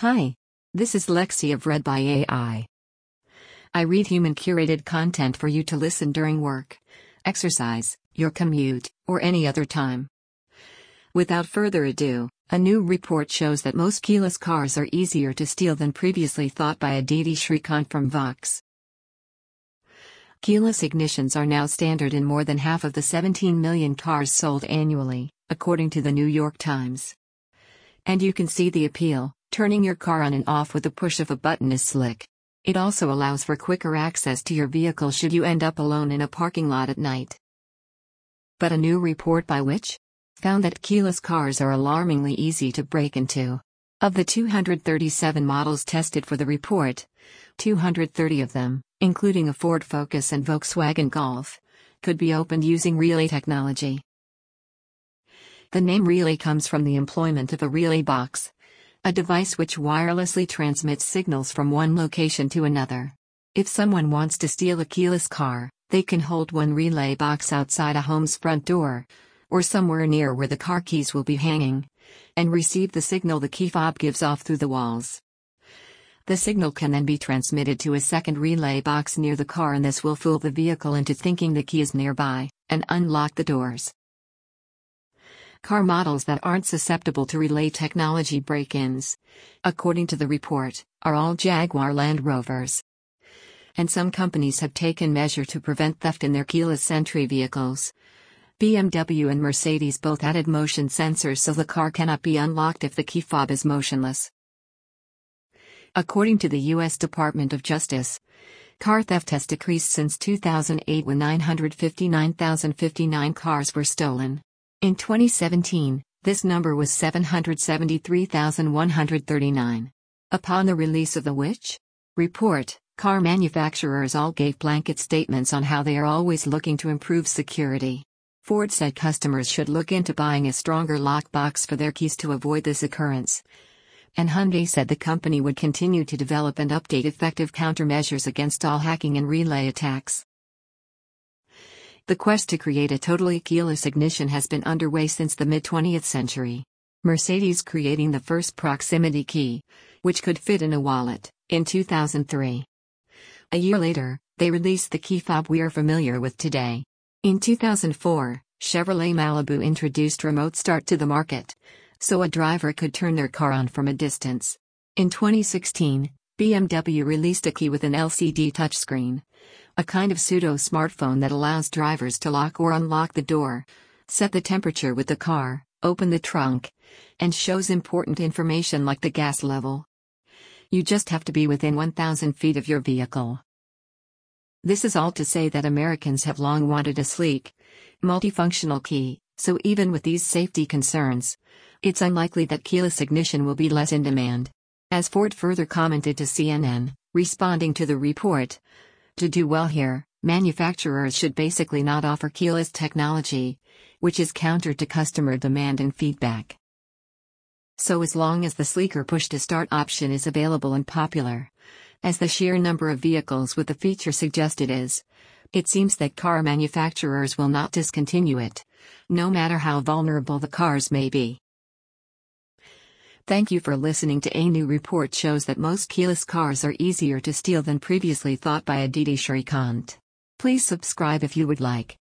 Hi. This is Lexi of Read by AI. I read human curated content for you to listen during work, exercise, your commute, or any other time. Without further ado, a new report shows that most keyless cars are easier to steal than previously thought by Aditi Shrikant from Vox. Keyless ignitions are now standard in more than half of the 17 million cars sold annually, according to the New York Times. And you can see the appeal, turning your car on and off with the push of a button is slick. It also allows for quicker access to your vehicle should you end up alone in a parking lot at night. But a new report by which found that keyless cars are alarmingly easy to break into. Of the 237 models tested for the report, 230 of them, including a Ford Focus and Volkswagen Golf, could be opened using relay technology. The name relay comes from the employment of a relay box, a device which wirelessly transmits signals from one location to another. If someone wants to steal a keyless car, they can hold one relay box outside a home's front door, or somewhere near where the car keys will be hanging, and receive the signal the key fob gives off through the walls. The signal can then be transmitted to a second relay box near the car, and this will fool the vehicle into thinking the key is nearby and unlock the doors. Car models that aren't susceptible to relay technology break ins, according to the report, are all Jaguar Land Rovers. And some companies have taken measure to prevent theft in their keyless entry vehicles. BMW and Mercedes both added motion sensors so the car cannot be unlocked if the key fob is motionless. According to the U.S. Department of Justice, car theft has decreased since 2008 when 959,059 cars were stolen. In 2017, this number was 773,139. Upon the release of the Which report, car manufacturers all gave blanket statements on how they are always looking to improve security. Ford said customers should look into buying a stronger lockbox for their keys to avoid this occurrence. And Hyundai said the company would continue to develop and update effective countermeasures against all hacking and relay attacks. The quest to create a totally keyless ignition has been underway since the mid 20th century. Mercedes creating the first proximity key, which could fit in a wallet, in 2003. A year later, they released the key fob we are familiar with today. In 2004, Chevrolet Malibu introduced remote start to the market, so a driver could turn their car on from a distance. In 2016, BMW released a key with an LCD touchscreen, a kind of pseudo smartphone that allows drivers to lock or unlock the door, set the temperature with the car, open the trunk, and shows important information like the gas level. You just have to be within 1,000 feet of your vehicle. This is all to say that Americans have long wanted a sleek, multifunctional key, so even with these safety concerns, it's unlikely that keyless ignition will be less in demand. As Ford further commented to CNN, responding to the report, to do well here, manufacturers should basically not offer keyless technology, which is counter to customer demand and feedback. So, as long as the sleeker push to start option is available and popular, as the sheer number of vehicles with the feature suggested is, it seems that car manufacturers will not discontinue it, no matter how vulnerable the cars may be. Thank you for listening to a new report shows that most keyless cars are easier to steal than previously thought by Aditi Shrikant. Please subscribe if you would like.